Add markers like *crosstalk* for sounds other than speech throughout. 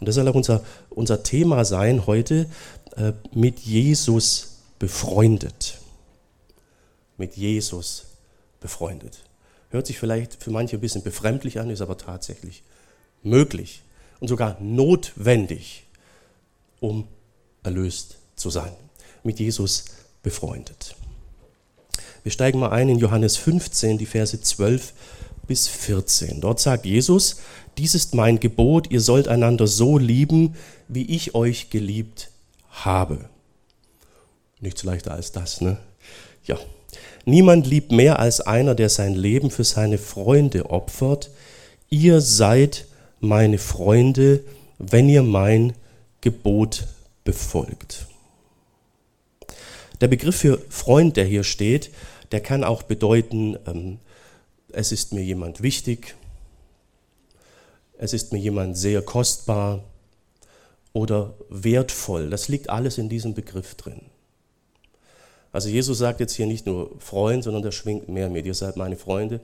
Und das soll auch unser, unser Thema sein heute, äh, mit Jesus befreundet. Mit Jesus befreundet. Hört sich vielleicht für manche ein bisschen befremdlich an, ist aber tatsächlich möglich und sogar notwendig, um erlöst zu sein. Mit Jesus befreundet. Wir steigen mal ein in Johannes 15, die Verse 12 bis 14. Dort sagt Jesus, dies ist mein Gebot, ihr sollt einander so lieben, wie ich euch geliebt habe. Nichts leichter als das, ne? Ja. Niemand liebt mehr als einer, der sein Leben für seine Freunde opfert. Ihr seid meine Freunde, wenn ihr mein Gebot befolgt. Der Begriff für Freund, der hier steht, der kann auch bedeuten, ähm, es ist mir jemand wichtig, es ist mir jemand sehr kostbar oder wertvoll. Das liegt alles in diesem Begriff drin. Also Jesus sagt jetzt hier nicht nur Freund, sondern der schwingt mehr mit. Ihr seid meine Freunde,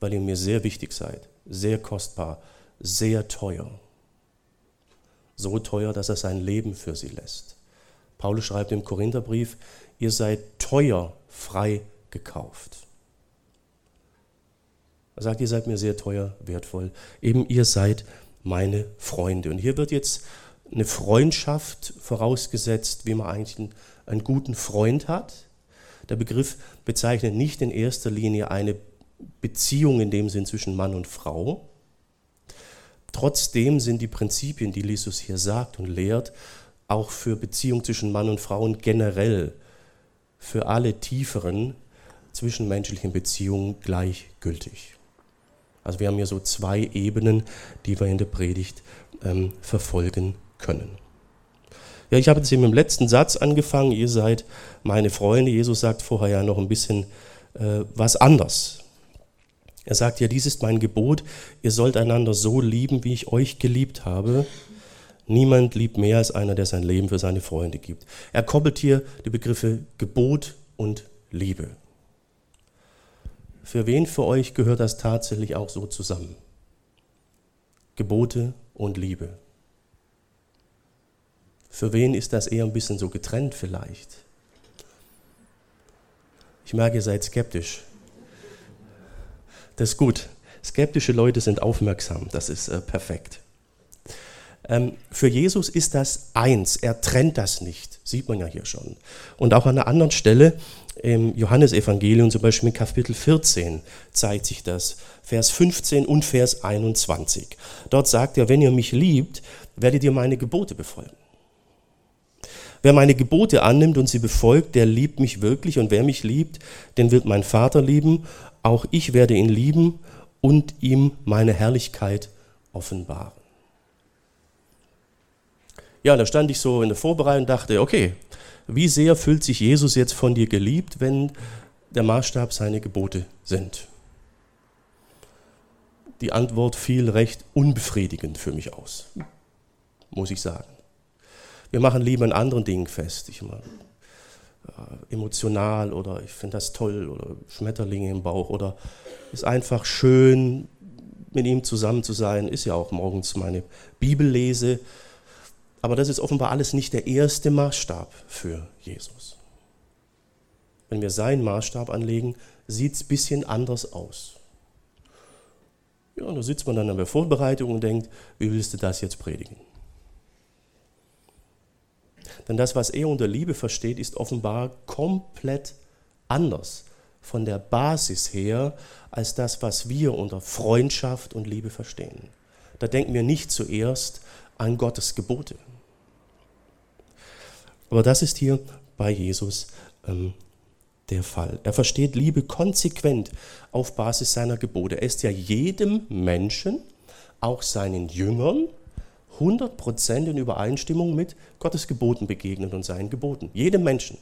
weil ihr mir sehr wichtig seid, sehr kostbar, sehr teuer. So teuer, dass er sein Leben für sie lässt. Paulus schreibt im Korintherbrief, ihr seid teuer frei gekauft. Er sagt, ihr seid mir sehr teuer, wertvoll. Eben ihr seid meine Freunde. Und hier wird jetzt eine Freundschaft vorausgesetzt, wie man eigentlich einen, einen guten Freund hat. Der Begriff bezeichnet nicht in erster Linie eine Beziehung in dem Sinn zwischen Mann und Frau. Trotzdem sind die Prinzipien, die Jesus hier sagt und lehrt, auch für Beziehungen zwischen Mann und Frau und generell für alle tieferen zwischenmenschlichen Beziehungen gleichgültig. Also wir haben hier so zwei Ebenen, die wir in der Predigt ähm, verfolgen können. Ja, ich habe jetzt eben im letzten Satz angefangen, ihr seid meine Freunde. Jesus sagt vorher ja noch ein bisschen äh, was anders. Er sagt ja, dies ist mein Gebot, ihr sollt einander so lieben, wie ich euch geliebt habe. Niemand liebt mehr als einer, der sein Leben für seine Freunde gibt. Er koppelt hier die Begriffe Gebot und Liebe. Für wen für euch gehört das tatsächlich auch so zusammen? Gebote und Liebe. Für wen ist das eher ein bisschen so getrennt vielleicht? Ich merke, ihr seid skeptisch. Das ist gut. Skeptische Leute sind aufmerksam. Das ist äh, perfekt. Ähm, für Jesus ist das eins. Er trennt das nicht. Sieht man ja hier schon. Und auch an einer anderen Stelle im Johannesevangelium, zum Beispiel in Kapitel 14, zeigt sich das. Vers 15 und Vers 21. Dort sagt er, wenn ihr mich liebt, werdet ihr meine Gebote befolgen. Wer meine Gebote annimmt und sie befolgt, der liebt mich wirklich. Und wer mich liebt, den wird mein Vater lieben. Auch ich werde ihn lieben und ihm meine Herrlichkeit offenbaren. Ja, da stand ich so in der Vorbereitung und dachte, okay, wie sehr fühlt sich Jesus jetzt von dir geliebt, wenn der Maßstab seine Gebote sind? Die Antwort fiel recht unbefriedigend für mich aus, muss ich sagen. Wir machen lieber in anderen Dingen fest. Ich meine, äh, emotional oder ich finde das toll oder Schmetterlinge im Bauch oder ist einfach schön, mit ihm zusammen zu sein. Ist ja auch morgens meine Bibellese. Aber das ist offenbar alles nicht der erste Maßstab für Jesus. Wenn wir seinen Maßstab anlegen, sieht es ein bisschen anders aus. Ja, und da sitzt man dann an der Vorbereitung und denkt, wie willst du das jetzt predigen? Denn das, was er unter Liebe versteht, ist offenbar komplett anders von der Basis her als das, was wir unter Freundschaft und Liebe verstehen. Da denken wir nicht zuerst an Gottes Gebote. Aber das ist hier bei Jesus ähm, der Fall. Er versteht Liebe konsequent auf Basis seiner Gebote. Er ist ja jedem Menschen, auch seinen Jüngern, 100% in Übereinstimmung mit Gottes Geboten begegnet und seinen Geboten. Jedem Menschen.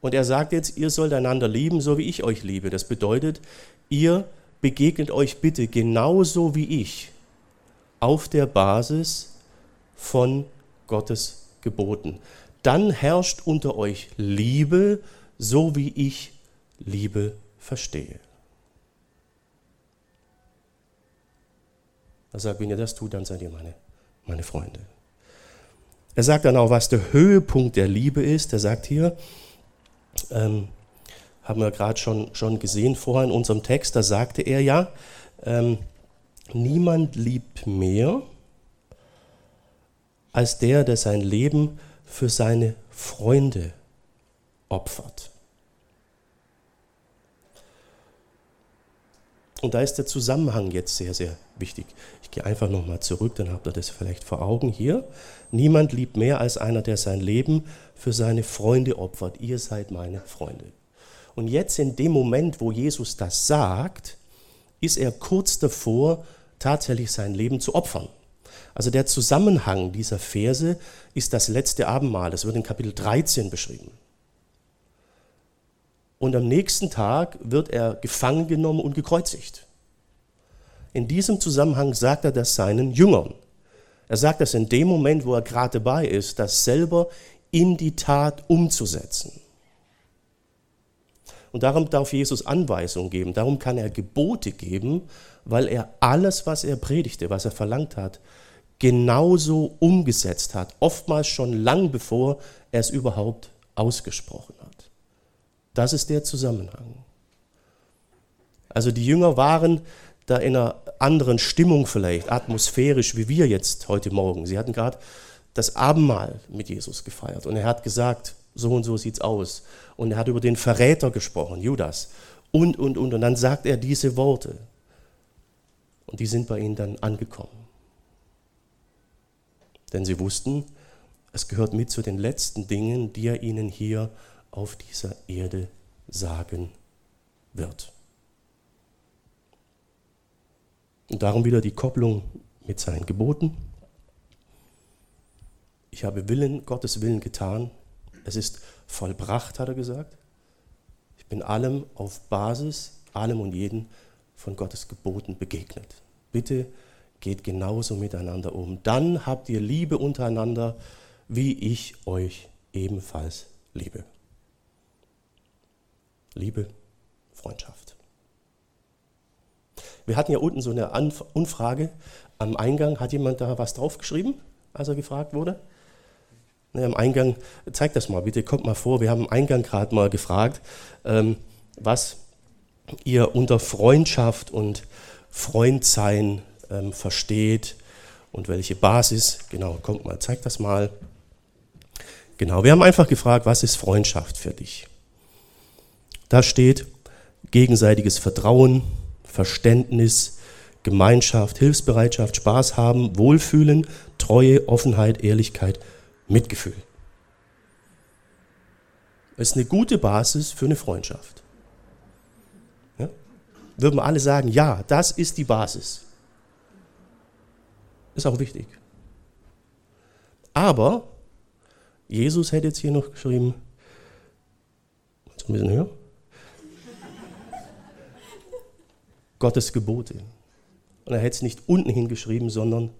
Und er sagt jetzt, ihr sollt einander lieben, so wie ich euch liebe. Das bedeutet, ihr begegnet euch bitte genauso wie ich auf der Basis von Gottes Geboten. Dann herrscht unter euch Liebe, so wie ich Liebe verstehe. Er sagt, wenn ihr das tut, dann seid ihr meine, meine Freunde. Er sagt dann auch, was der Höhepunkt der Liebe ist. Er sagt hier, ähm, haben wir gerade schon, schon gesehen vorher in unserem Text, da sagte er ja, ähm, niemand liebt mehr als der, der sein Leben für seine Freunde opfert. Und da ist der Zusammenhang jetzt sehr, sehr wichtig. Ich gehe einfach nochmal zurück, dann habt ihr das vielleicht vor Augen hier. Niemand liebt mehr als einer, der sein Leben für seine Freunde opfert. Ihr seid meine Freunde. Und jetzt in dem Moment, wo Jesus das sagt, ist er kurz davor, tatsächlich sein Leben zu opfern. Also der Zusammenhang dieser Verse ist das letzte Abendmahl. Das wird in Kapitel 13 beschrieben. Und am nächsten Tag wird er gefangen genommen und gekreuzigt. In diesem Zusammenhang sagt er das seinen Jüngern. Er sagt das in dem Moment, wo er gerade dabei ist, das selber in die Tat umzusetzen. Und darum darf Jesus Anweisungen geben, darum kann er Gebote geben, weil er alles, was er predigte, was er verlangt hat, genauso umgesetzt hat, oftmals schon lang bevor er es überhaupt ausgesprochen hat. Das ist der Zusammenhang. Also die Jünger waren da in einer anderen Stimmung vielleicht, atmosphärisch wie wir jetzt heute Morgen. Sie hatten gerade das Abendmahl mit Jesus gefeiert und er hat gesagt, so und so sieht's aus. Und er hat über den Verräter gesprochen, Judas. Und, und, und. Und dann sagt er diese Worte. Und die sind bei ihnen dann angekommen. Denn sie wussten, es gehört mit zu den letzten Dingen, die er ihnen hier auf dieser Erde sagen wird. Und darum wieder die Kopplung mit seinen Geboten. Ich habe Willen, Gottes Willen getan. Es ist vollbracht, hat er gesagt. Ich bin allem auf Basis, allem und jeden von Gottes Geboten begegnet. Bitte geht genauso miteinander um. Dann habt ihr Liebe untereinander, wie ich euch ebenfalls liebe. Liebe, Freundschaft. Wir hatten ja unten so eine Umfrage am Eingang. Hat jemand da was draufgeschrieben, als er gefragt wurde? Ne, am Eingang, zeig das mal bitte, kommt mal vor. Wir haben am Eingang gerade mal gefragt, ähm, was ihr unter Freundschaft und Freundsein ähm, versteht und welche Basis. Genau, kommt mal, zeig das mal. Genau, wir haben einfach gefragt, was ist Freundschaft für dich? Da steht gegenseitiges Vertrauen, Verständnis, Gemeinschaft, Hilfsbereitschaft, Spaß haben, Wohlfühlen, Treue, Offenheit, Ehrlichkeit, Mitgefühl. Das ist eine gute Basis für eine Freundschaft. Ja? Würden wir alle sagen, ja, das ist die Basis. Ist auch wichtig. Aber Jesus hätte jetzt hier noch geschrieben, ein bisschen höher, Gottes Gebote. Und er hätte es nicht unten hingeschrieben, sondern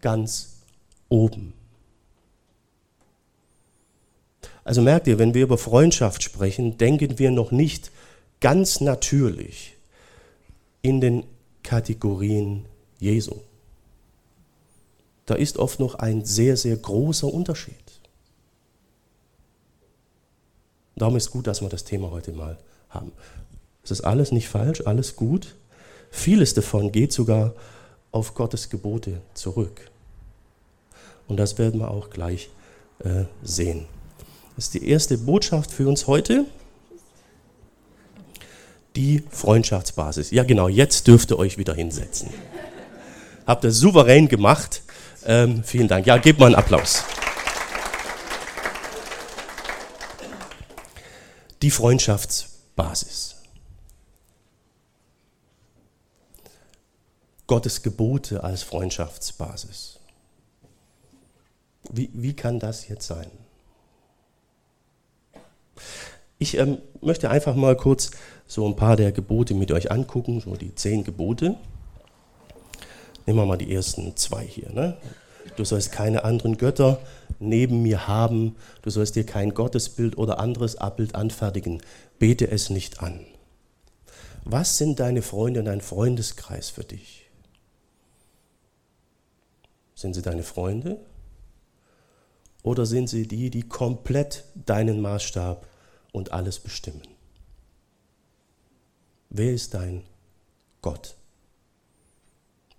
ganz oben. Also merkt ihr, wenn wir über Freundschaft sprechen, denken wir noch nicht ganz natürlich in den Kategorien Jesu da ist oft noch ein sehr, sehr großer Unterschied. Darum ist gut, dass wir das Thema heute mal haben. Es ist alles nicht falsch, alles gut. Vieles davon geht sogar auf Gottes Gebote zurück. Und das werden wir auch gleich äh, sehen. Das ist die erste Botschaft für uns heute. Die Freundschaftsbasis. Ja genau, jetzt dürft ihr euch wieder hinsetzen. Habt ihr souverän gemacht. Ähm, vielen Dank. Ja, gebt mal einen Applaus. Die Freundschaftsbasis. Gottes Gebote als Freundschaftsbasis. Wie, wie kann das jetzt sein? Ich ähm, möchte einfach mal kurz so ein paar der Gebote mit euch angucken, so die zehn Gebote. Nehmen wir mal die ersten zwei hier. Ne? Du sollst keine anderen Götter neben mir haben. Du sollst dir kein Gottesbild oder anderes Abbild anfertigen. Bete es nicht an. Was sind deine Freunde und dein Freundeskreis für dich? Sind sie deine Freunde? Oder sind sie die, die komplett deinen Maßstab und alles bestimmen? Wer ist dein Gott?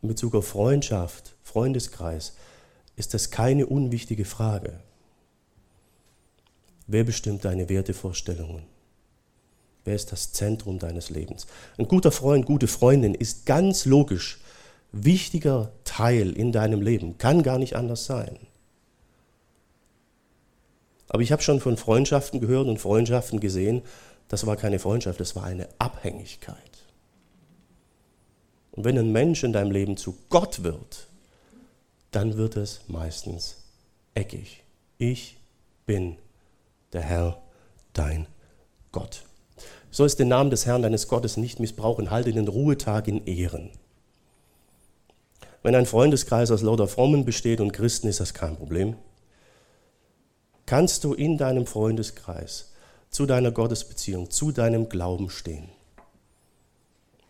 In Bezug auf Freundschaft, Freundeskreis, ist das keine unwichtige Frage. Wer bestimmt deine Wertevorstellungen? Wer ist das Zentrum deines Lebens? Ein guter Freund, gute Freundin ist ganz logisch wichtiger Teil in deinem Leben. Kann gar nicht anders sein. Aber ich habe schon von Freundschaften gehört und Freundschaften gesehen, das war keine Freundschaft, das war eine Abhängigkeit. Und wenn ein Mensch in deinem Leben zu Gott wird, dann wird es meistens eckig. Ich bin der Herr, dein Gott. Du sollst den Namen des Herrn, deines Gottes nicht missbrauchen, halte den Ruhetag in Ehren. Wenn ein Freundeskreis aus lauter Frommen besteht und Christen, ist das kein Problem. Kannst du in deinem Freundeskreis zu deiner Gottesbeziehung, zu deinem Glauben stehen?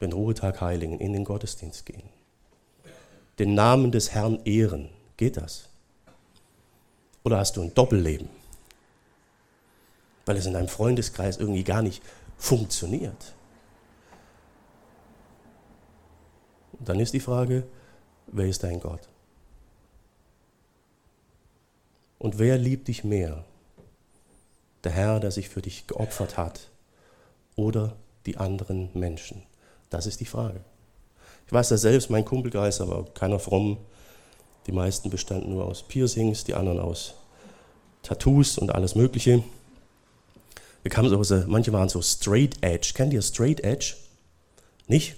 Den Ruhetag heiligen, in den Gottesdienst gehen. Den Namen des Herrn ehren. Geht das? Oder hast du ein Doppelleben? Weil es in deinem Freundeskreis irgendwie gar nicht funktioniert. Und dann ist die Frage, wer ist dein Gott? Und wer liebt dich mehr? Der Herr, der sich für dich geopfert hat oder die anderen Menschen? Das ist die Frage. Ich weiß ja selbst, mein Kumpelkreis, aber keiner fromm. Die meisten bestanden nur aus Piercings, die anderen aus Tattoos und alles Mögliche. Wir kamen so, manche waren so straight edge. Kennt ihr straight edge? Nicht?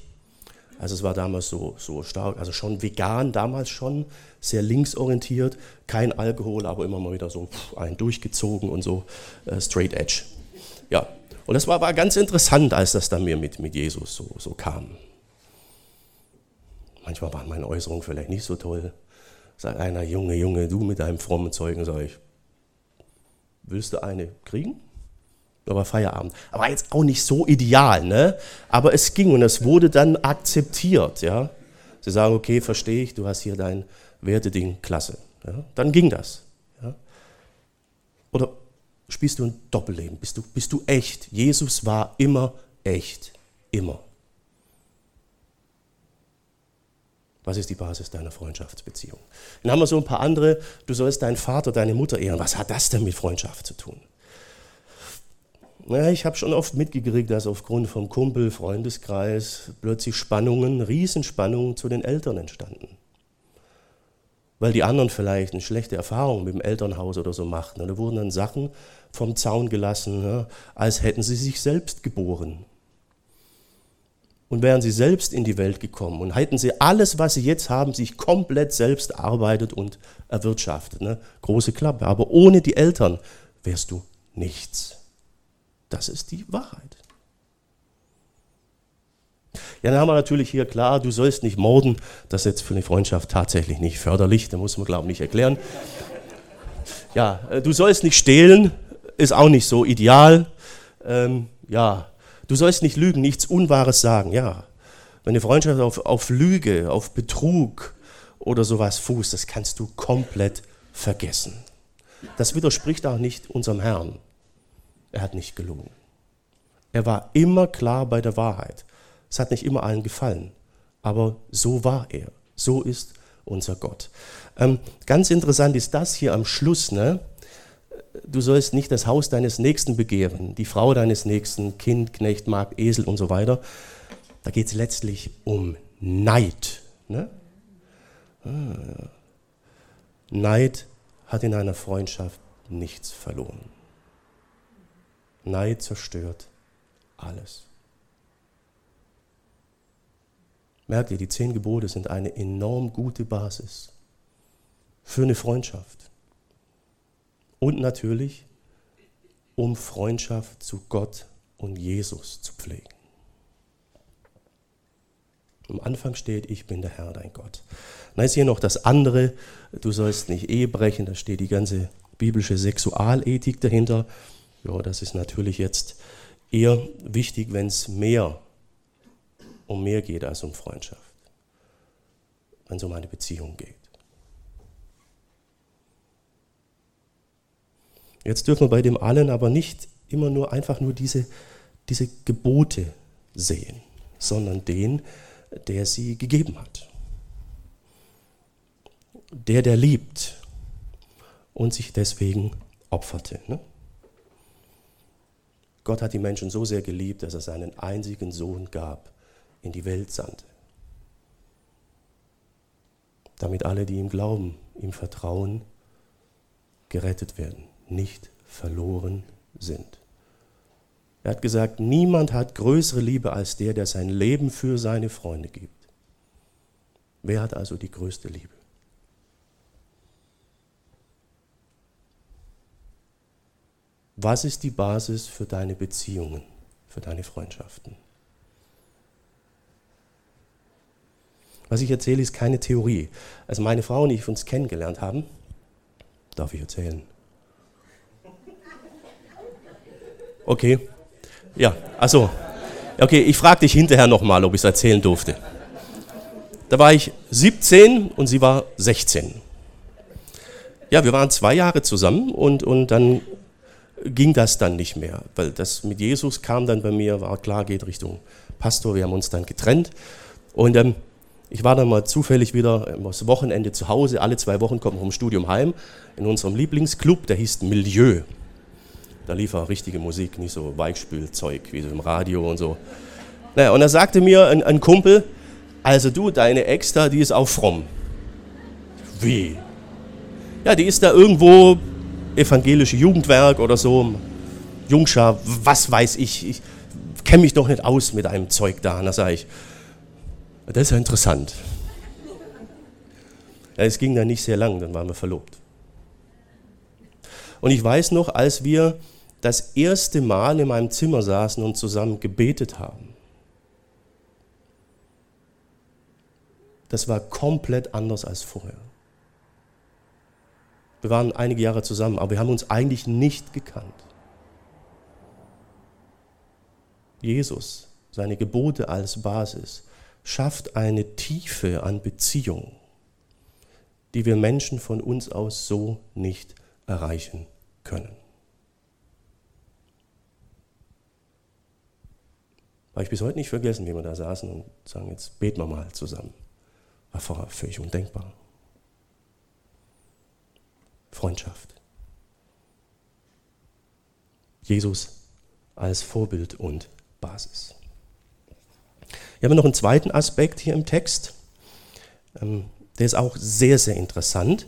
Also es war damals so, so stark, also schon vegan damals schon, sehr linksorientiert, kein Alkohol, aber immer mal wieder so ein durchgezogen und so äh, straight edge. Ja, und das war, war ganz interessant, als das dann mir mit, mit Jesus so, so kam. Manchmal waren meine Äußerungen vielleicht nicht so toll. Sagt einer, Junge, Junge, du mit deinem frommen Zeugen, sag ich, willst du eine kriegen? aber Feierabend. Aber jetzt auch nicht so ideal, ne? Aber es ging und es wurde dann akzeptiert, ja. Sie sagen, okay, verstehe ich, du hast hier dein Werteding, klasse. Ja? Dann ging das. Ja? Oder spielst du ein Doppelleben? Bist du, bist du echt? Jesus war immer echt, immer. Was ist die Basis deiner Freundschaftsbeziehung? Dann haben wir so ein paar andere. Du sollst deinen Vater, deine Mutter ehren. Was hat das denn mit Freundschaft zu tun? Ja, ich habe schon oft mitgekriegt, dass aufgrund vom Kumpel, Freundeskreis plötzlich Spannungen, Riesenspannungen zu den Eltern entstanden. Weil die anderen vielleicht eine schlechte Erfahrung mit dem Elternhaus oder so machten. Und da wurden dann Sachen vom Zaun gelassen, ja, als hätten sie sich selbst geboren. Und wären sie selbst in die Welt gekommen und hätten sie alles, was sie jetzt haben, sich komplett selbst erarbeitet und erwirtschaftet. Ne? Große Klappe. Aber ohne die Eltern wärst du nichts. Das ist die Wahrheit. Ja, dann haben wir natürlich hier klar, du sollst nicht morden. Das ist jetzt für eine Freundschaft tatsächlich nicht förderlich, da muss man, glaube ich, nicht erklären. Ja, äh, du sollst nicht stehlen, ist auch nicht so ideal. Ähm, ja, du sollst nicht lügen, nichts Unwahres sagen. Ja, wenn eine Freundschaft auf, auf Lüge, auf Betrug oder sowas fußt, das kannst du komplett vergessen. Das widerspricht auch nicht unserem Herrn. Er hat nicht gelogen. Er war immer klar bei der Wahrheit. Es hat nicht immer allen gefallen, aber so war er. So ist unser Gott. Ähm, ganz interessant ist das hier am Schluss. Ne? Du sollst nicht das Haus deines Nächsten begehren, die Frau deines Nächsten, Kind, Knecht, Magd, Esel und so weiter. Da geht es letztlich um Neid. Ne? Ah. Neid hat in einer Freundschaft nichts verloren. Neid zerstört alles. Merkt ihr, die zehn Gebote sind eine enorm gute Basis für eine Freundschaft. Und natürlich, um Freundschaft zu Gott und Jesus zu pflegen. Am Anfang steht, ich bin der Herr, dein Gott. Dann ist hier noch das andere, du sollst nicht Ehe brechen, da steht die ganze biblische Sexualethik dahinter. Ja, das ist natürlich jetzt eher wichtig, wenn es mehr um mehr geht als um Freundschaft, wenn es um eine Beziehung geht. Jetzt dürfen wir bei dem allen aber nicht immer nur einfach nur diese, diese Gebote sehen, sondern den, der sie gegeben hat. Der, der liebt und sich deswegen opferte. Ne? Gott hat die Menschen so sehr geliebt, dass er seinen einzigen Sohn gab, in die Welt sandte. Damit alle, die ihm glauben, ihm vertrauen, gerettet werden, nicht verloren sind. Er hat gesagt, niemand hat größere Liebe als der, der sein Leben für seine Freunde gibt. Wer hat also die größte Liebe? Was ist die Basis für deine Beziehungen, für deine Freundschaften? Was ich erzähle, ist keine Theorie. Also meine Frau und ich uns kennengelernt haben, darf ich erzählen. Okay. Ja, also. Okay, ich frage dich hinterher nochmal, ob ich es erzählen durfte. Da war ich 17 und sie war 16. Ja, wir waren zwei Jahre zusammen und, und dann ging das dann nicht mehr, weil das mit Jesus kam dann bei mir, war klar, geht Richtung Pastor, wir haben uns dann getrennt und ähm, ich war dann mal zufällig wieder das Wochenende zu Hause, alle zwei Wochen kommen wir vom Studium heim, in unserem Lieblingsclub, der hieß Milieu. Da lief auch richtige Musik, nicht so Weichspülzeug wie so im Radio und so. Naja, und da sagte mir ein, ein Kumpel, also du, deine Ex da, die ist auch fromm. Wie? Ja, die ist da irgendwo evangelische Jugendwerk oder so, Jungschar, was weiß ich, ich kenne mich doch nicht aus mit einem Zeug da. Und da sage ich, das ist ja interessant. Es ging dann nicht sehr lang, dann waren wir verlobt. Und ich weiß noch, als wir das erste Mal in meinem Zimmer saßen und zusammen gebetet haben, das war komplett anders als vorher. Wir waren einige Jahre zusammen, aber wir haben uns eigentlich nicht gekannt. Jesus, seine Gebote als Basis, schafft eine Tiefe an Beziehung, die wir Menschen von uns aus so nicht erreichen können. Habe ich bis heute nicht vergessen, wie wir da saßen und sagen, jetzt beten wir mal zusammen. War vorher völlig undenkbar. Freundschaft. Jesus als Vorbild und Basis. Wir haben noch einen zweiten Aspekt hier im Text. Ähm, der ist auch sehr, sehr interessant.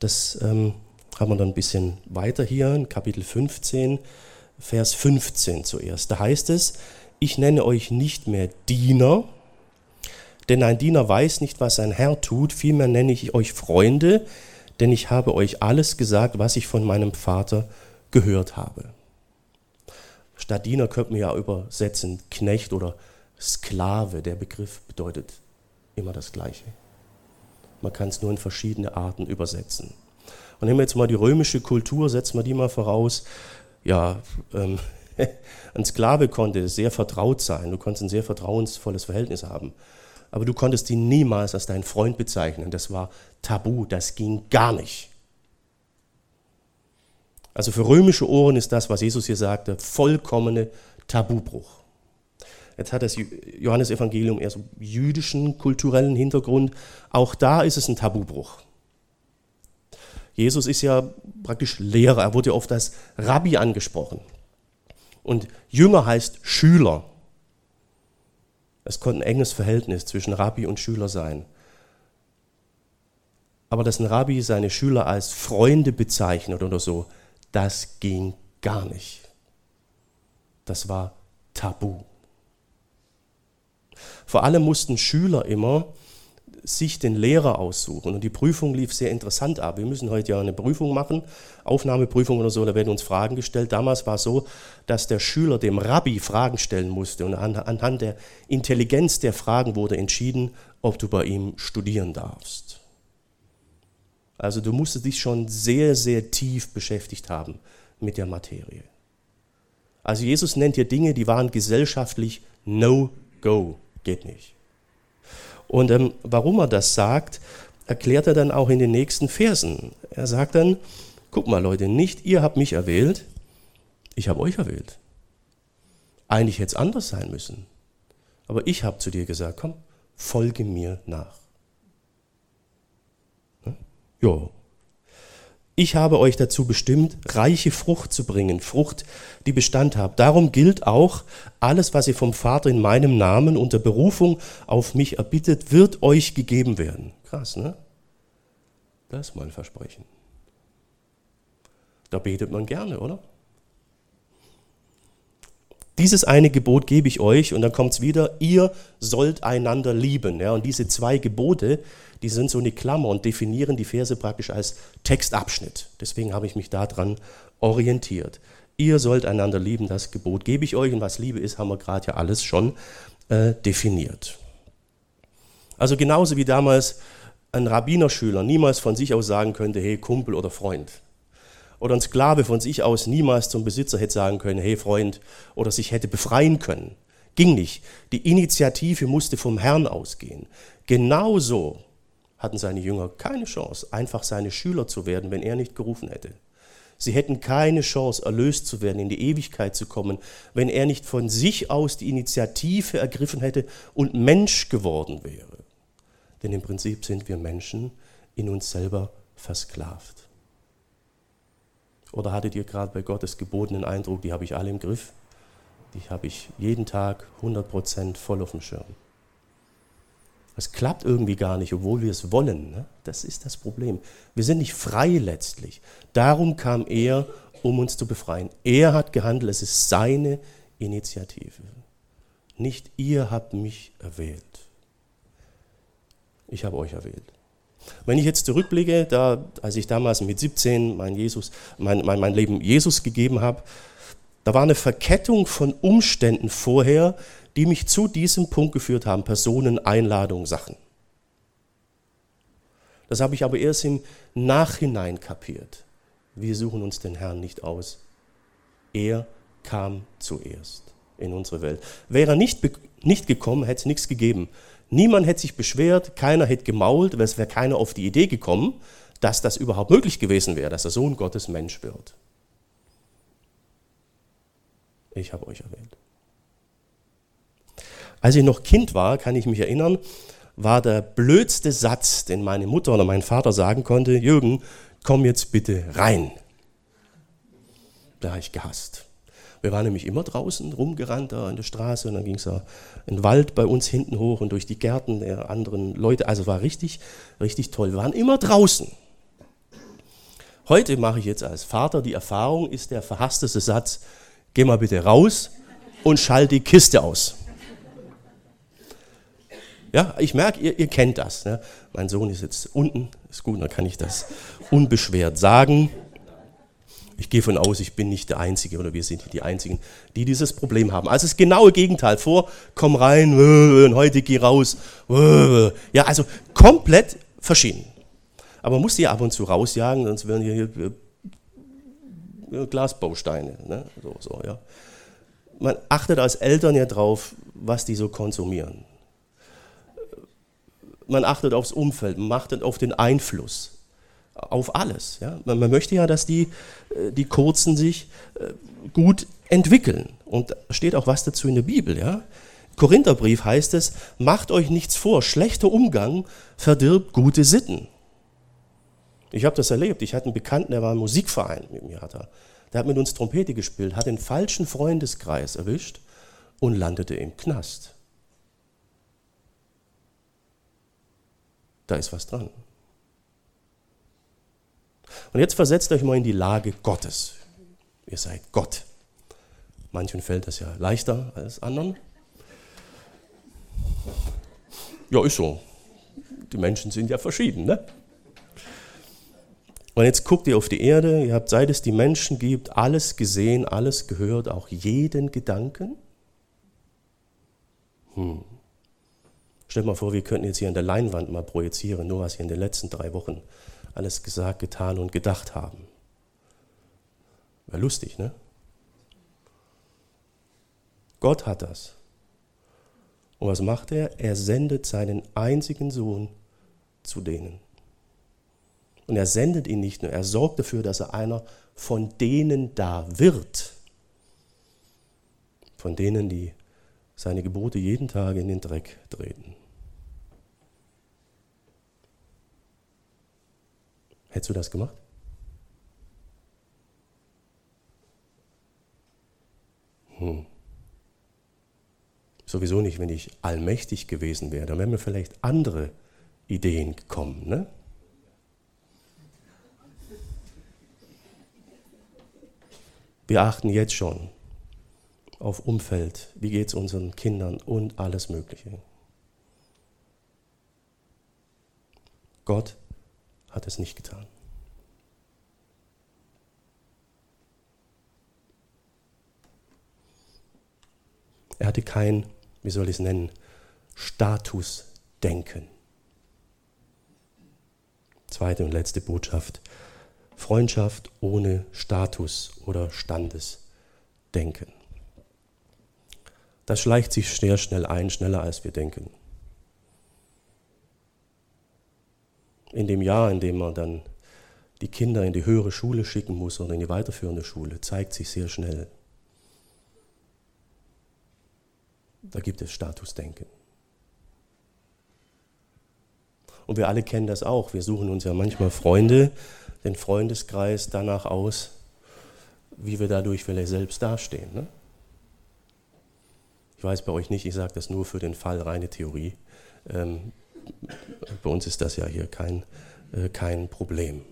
Das ähm, haben wir dann ein bisschen weiter hier in Kapitel 15, Vers 15 zuerst. Da heißt es, ich nenne euch nicht mehr Diener, denn ein Diener weiß nicht, was sein Herr tut, vielmehr nenne ich euch Freunde, denn ich habe euch alles gesagt, was ich von meinem Vater gehört habe. Statt Diener könnte man ja übersetzen Knecht oder Sklave. Der Begriff bedeutet immer das Gleiche. Man kann es nur in verschiedene Arten übersetzen. Und nehmen wir jetzt mal die römische Kultur, setzen wir die mal voraus. Ja, ähm, *laughs* ein Sklave konnte sehr vertraut sein, du konntest ein sehr vertrauensvolles Verhältnis haben aber du konntest ihn niemals als deinen Freund bezeichnen. Das war tabu, das ging gar nicht. Also für römische Ohren ist das, was Jesus hier sagte, vollkommene Tabubruch. Jetzt hat das Johannesevangelium eher so jüdischen kulturellen Hintergrund. Auch da ist es ein Tabubruch. Jesus ist ja praktisch Lehrer, er wurde oft als Rabbi angesprochen. Und Jünger heißt Schüler. Es konnte ein enges Verhältnis zwischen Rabbi und Schüler sein. Aber dass ein Rabbi seine Schüler als Freunde bezeichnet oder so, das ging gar nicht. Das war tabu. Vor allem mussten Schüler immer sich den Lehrer aussuchen. Und die Prüfung lief sehr interessant ab. Wir müssen heute ja eine Prüfung machen, Aufnahmeprüfung oder so, da werden uns Fragen gestellt. Damals war es so, dass der Schüler dem Rabbi Fragen stellen musste und anhand der Intelligenz der Fragen wurde entschieden, ob du bei ihm studieren darfst. Also du musstest dich schon sehr, sehr tief beschäftigt haben mit der Materie. Also Jesus nennt hier Dinge, die waren gesellschaftlich No-Go, geht nicht. Und ähm, warum er das sagt, erklärt er dann auch in den nächsten Versen. Er sagt dann, guck mal Leute, nicht ihr habt mich erwählt, ich habe euch erwählt. Eigentlich hätte es anders sein müssen. Aber ich habe zu dir gesagt, komm, folge mir nach. Jo. Ich habe euch dazu bestimmt, reiche Frucht zu bringen, Frucht, die Bestand hat. Darum gilt auch, alles, was ihr vom Vater in meinem Namen unter Berufung auf mich erbittet, wird euch gegeben werden. Krass, ne? Das ist mal ein Versprechen. Da betet man gerne, oder? Dieses eine Gebot gebe ich euch und dann kommt es wieder, ihr sollt einander lieben. Ja, und diese zwei Gebote, die sind so eine Klammer und definieren die Verse praktisch als Textabschnitt. Deswegen habe ich mich daran orientiert. Ihr sollt einander lieben, das Gebot gebe ich euch und was Liebe ist, haben wir gerade ja alles schon äh, definiert. Also genauso wie damals ein Rabbinerschüler niemals von sich aus sagen könnte, hey Kumpel oder Freund oder ein Sklave von sich aus niemals zum Besitzer hätte sagen können, hey Freund, oder sich hätte befreien können. Ging nicht. Die Initiative musste vom Herrn ausgehen. Genauso hatten seine Jünger keine Chance, einfach seine Schüler zu werden, wenn er nicht gerufen hätte. Sie hätten keine Chance, erlöst zu werden, in die Ewigkeit zu kommen, wenn er nicht von sich aus die Initiative ergriffen hätte und Mensch geworden wäre. Denn im Prinzip sind wir Menschen in uns selber versklavt. Oder hattet ihr gerade bei Gottes Geboten den Eindruck, die habe ich alle im Griff? Die habe ich jeden Tag 100% voll auf dem Schirm. Es klappt irgendwie gar nicht, obwohl wir es wollen. Ne? Das ist das Problem. Wir sind nicht frei letztlich. Darum kam er, um uns zu befreien. Er hat gehandelt, es ist seine Initiative. Nicht ihr habt mich erwählt. Ich habe euch erwählt. Wenn ich jetzt zurückblicke, da, als ich damals mit 17 mein, Jesus, mein, mein, mein Leben Jesus gegeben habe, da war eine Verkettung von Umständen vorher, die mich zu diesem Punkt geführt haben. Personen, Einladungen, Sachen. Das habe ich aber erst im Nachhinein kapiert. Wir suchen uns den Herrn nicht aus. Er kam zuerst in unsere Welt. Wäre er nicht, nicht gekommen, hätte es nichts gegeben. Niemand hätte sich beschwert, keiner hätte gemault, es wäre keiner auf die Idee gekommen, dass das überhaupt möglich gewesen wäre, dass der Sohn Gottes Mensch wird. Ich habe euch erwähnt. Als ich noch Kind war, kann ich mich erinnern, war der blödste Satz, den meine Mutter oder mein Vater sagen konnte, Jürgen, komm jetzt bitte rein. Da habe ich gehasst. Wir waren nämlich immer draußen rumgerannt da in der Straße und dann ging es ja in den Wald bei uns hinten hoch und durch die Gärten der anderen Leute. Also war richtig, richtig toll. Wir waren immer draußen. Heute mache ich jetzt als Vater die Erfahrung, ist der verhassteste Satz, geh mal bitte raus und schalt die Kiste aus. Ja, ich merke, ihr, ihr kennt das. Ne? Mein Sohn ist jetzt unten, ist gut, dann kann ich das unbeschwert sagen. Ich gehe von aus, ich bin nicht der Einzige oder wir sind nicht die Einzigen, die dieses Problem haben. Also das genaue Gegenteil vor, komm rein, und heute geh raus. Ja, also komplett verschieden. Aber man muss die ab und zu rausjagen, sonst werden hier, hier Glasbausteine. Ne? So, so, ja. Man achtet als Eltern ja drauf, was die so konsumieren. Man achtet aufs Umfeld, man achtet auf den Einfluss auf alles. Ja? Man, man, möchte ja, dass die, äh, die Kurzen sich äh, gut entwickeln. Und da steht auch was dazu in der Bibel. Ja? Korintherbrief heißt es, macht euch nichts vor, schlechter Umgang verdirbt gute Sitten. Ich habe das erlebt. Ich hatte einen Bekannten, der war im Musikverein mit mir. Hat er. Der hat mit uns Trompete gespielt, hat den falschen Freundeskreis erwischt und landete im Knast. Da ist was dran. Und jetzt versetzt euch mal in die Lage Gottes. Ihr seid Gott. Manchen fällt das ja leichter als anderen. Ja, ist so. Die Menschen sind ja verschieden, ne? Und jetzt guckt ihr auf die Erde, ihr habt, seit es die Menschen gibt, alles gesehen, alles gehört, auch jeden Gedanken. Hm. Stellt mal vor, wir könnten jetzt hier an der Leinwand mal projizieren, nur was hier in den letzten drei Wochen alles gesagt, getan und gedacht haben. Wäre lustig, ne? Gott hat das. Und was macht er? Er sendet seinen einzigen Sohn zu denen. Und er sendet ihn nicht nur, er sorgt dafür, dass er einer von denen da wird. Von denen, die seine Gebote jeden Tag in den Dreck treten. Hättest du das gemacht? Hm. Sowieso nicht, wenn ich allmächtig gewesen wäre. Dann wären mir vielleicht andere Ideen gekommen. Ne? Wir achten jetzt schon auf Umfeld, wie geht es unseren Kindern und alles Mögliche. Gott hat es nicht getan. Er hatte kein, wie soll ich es nennen, Statusdenken. Zweite und letzte Botschaft. Freundschaft ohne Status oder Standesdenken. Das schleicht sich sehr schnell ein, schneller als wir denken. In dem Jahr, in dem man dann die Kinder in die höhere Schule schicken muss oder in die weiterführende Schule, zeigt sich sehr schnell, Da gibt es Statusdenken. Und wir alle kennen das auch. Wir suchen uns ja manchmal Freunde, den Freundeskreis danach aus, wie wir dadurch vielleicht selbst dastehen. Ne? Ich weiß bei euch nicht, ich sage das nur für den Fall reine Theorie. Ähm, bei uns ist das ja hier kein, äh, kein Problem.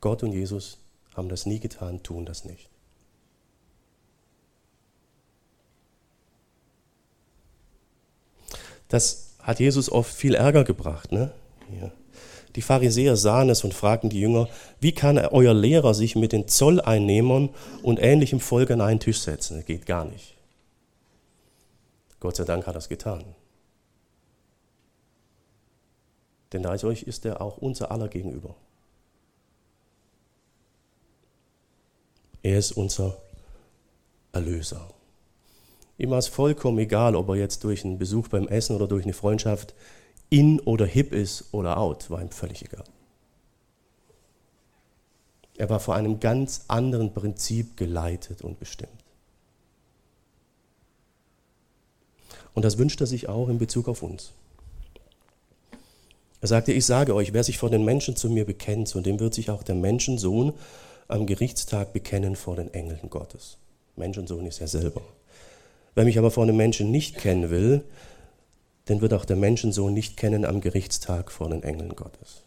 Gott und Jesus haben das nie getan, tun das nicht. Das hat Jesus oft viel Ärger gebracht. Ne? Die Pharisäer sahen es und fragten die Jünger, wie kann euer Lehrer sich mit den Zolleinnehmern und ähnlichem Volk an einen Tisch setzen? Das geht gar nicht. Gott sei Dank hat er es getan. Denn dadurch ist er auch unser aller gegenüber. Er ist unser Erlöser. Ihm war es vollkommen egal, ob er jetzt durch einen Besuch beim Essen oder durch eine Freundschaft in oder hip ist oder out, war ihm völlig egal. Er war vor einem ganz anderen Prinzip geleitet und bestimmt. Und das wünscht er sich auch in Bezug auf uns. Er sagte, ich sage euch, wer sich vor den Menschen zu mir bekennt, zu dem wird sich auch der Menschensohn am Gerichtstag bekennen vor den Engeln Gottes. Menschensohn ist er selber. Wer mich aber vor einem Menschen nicht kennen will, den wird auch der Menschensohn nicht kennen am Gerichtstag vor den Engeln Gottes.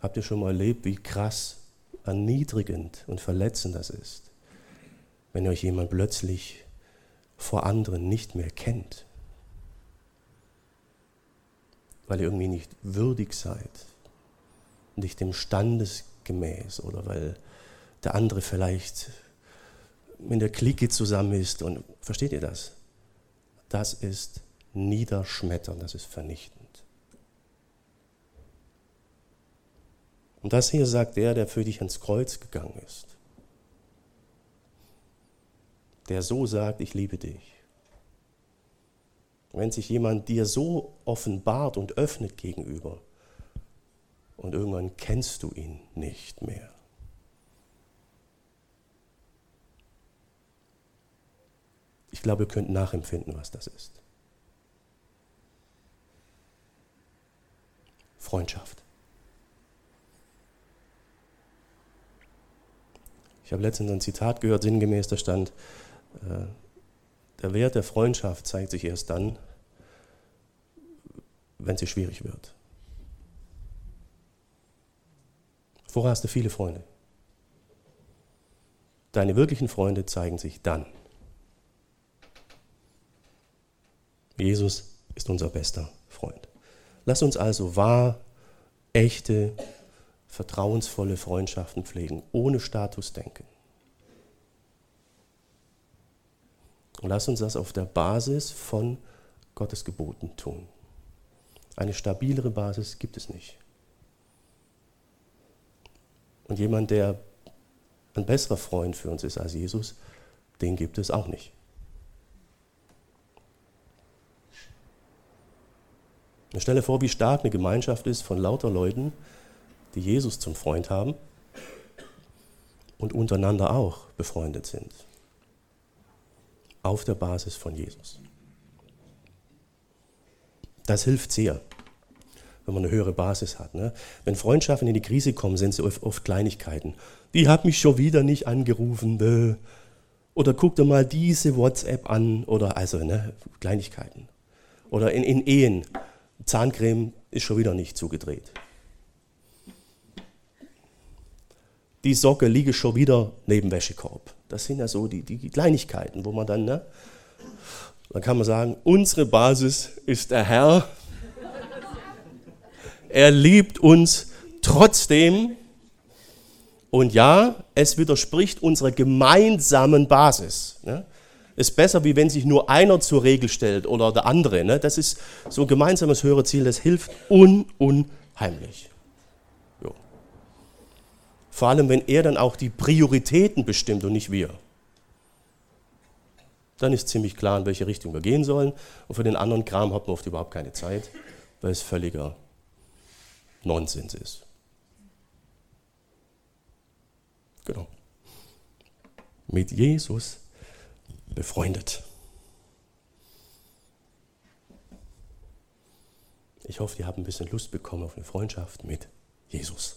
Habt ihr schon mal erlebt, wie krass erniedrigend und verletzend das ist, wenn euch jemand plötzlich vor anderen nicht mehr kennt, weil ihr irgendwie nicht würdig seid, nicht dem Standesgemäß oder weil der andere vielleicht in der Clique zusammen ist. Und versteht ihr das? Das ist niederschmetternd, das ist vernichtend. Und das hier sagt der, der für dich ans Kreuz gegangen ist. Der so sagt, ich liebe dich. Wenn sich jemand dir so offenbart und öffnet gegenüber und irgendwann kennst du ihn nicht mehr. Ich glaube, ihr könnt nachempfinden, was das ist. Freundschaft. Ich habe letztens ein Zitat gehört, sinngemäß, da stand, äh, der Wert der Freundschaft zeigt sich erst dann, wenn sie schwierig wird. Vorher hast du viele Freunde. Deine wirklichen Freunde zeigen sich dann. Jesus ist unser bester Freund. Lass uns also wahr, echte, vertrauensvolle Freundschaften pflegen, ohne Statusdenken. Und lass uns das auf der Basis von Gottes Geboten tun. Eine stabilere Basis gibt es nicht. Und jemand, der ein besserer Freund für uns ist als Jesus, den gibt es auch nicht. Und stell dir vor, wie stark eine Gemeinschaft ist von lauter Leuten, die Jesus zum Freund haben und untereinander auch befreundet sind. Auf der Basis von Jesus. Das hilft sehr, wenn man eine höhere Basis hat. Ne? Wenn Freundschaften in die Krise kommen, sind sie oft, Kleinigkeiten. Die hat mich schon wieder nicht angerufen. Äh. Oder guck dir mal diese WhatsApp an. Oder also ne, Kleinigkeiten. Oder in, in Ehen. Zahncreme ist schon wieder nicht zugedreht. Die Socke liege schon wieder neben Wäschekorb. Das sind ja so die, die Kleinigkeiten, wo man dann, ne, dann kann man sagen, unsere Basis ist der Herr. Er liebt uns trotzdem. Und ja, es widerspricht unserer gemeinsamen Basis. Ne? Ist besser, wie wenn sich nur einer zur Regel stellt oder der andere. Ne? Das ist so ein gemeinsames höhere Ziel, das hilft un unheimlich. Vor allem, wenn er dann auch die Prioritäten bestimmt und nicht wir. Dann ist ziemlich klar, in welche Richtung wir gehen sollen. Und für den anderen Kram hat man oft überhaupt keine Zeit, weil es völliger Nonsens ist. Genau. Mit Jesus befreundet. Ich hoffe, ihr habt ein bisschen Lust bekommen auf eine Freundschaft mit Jesus.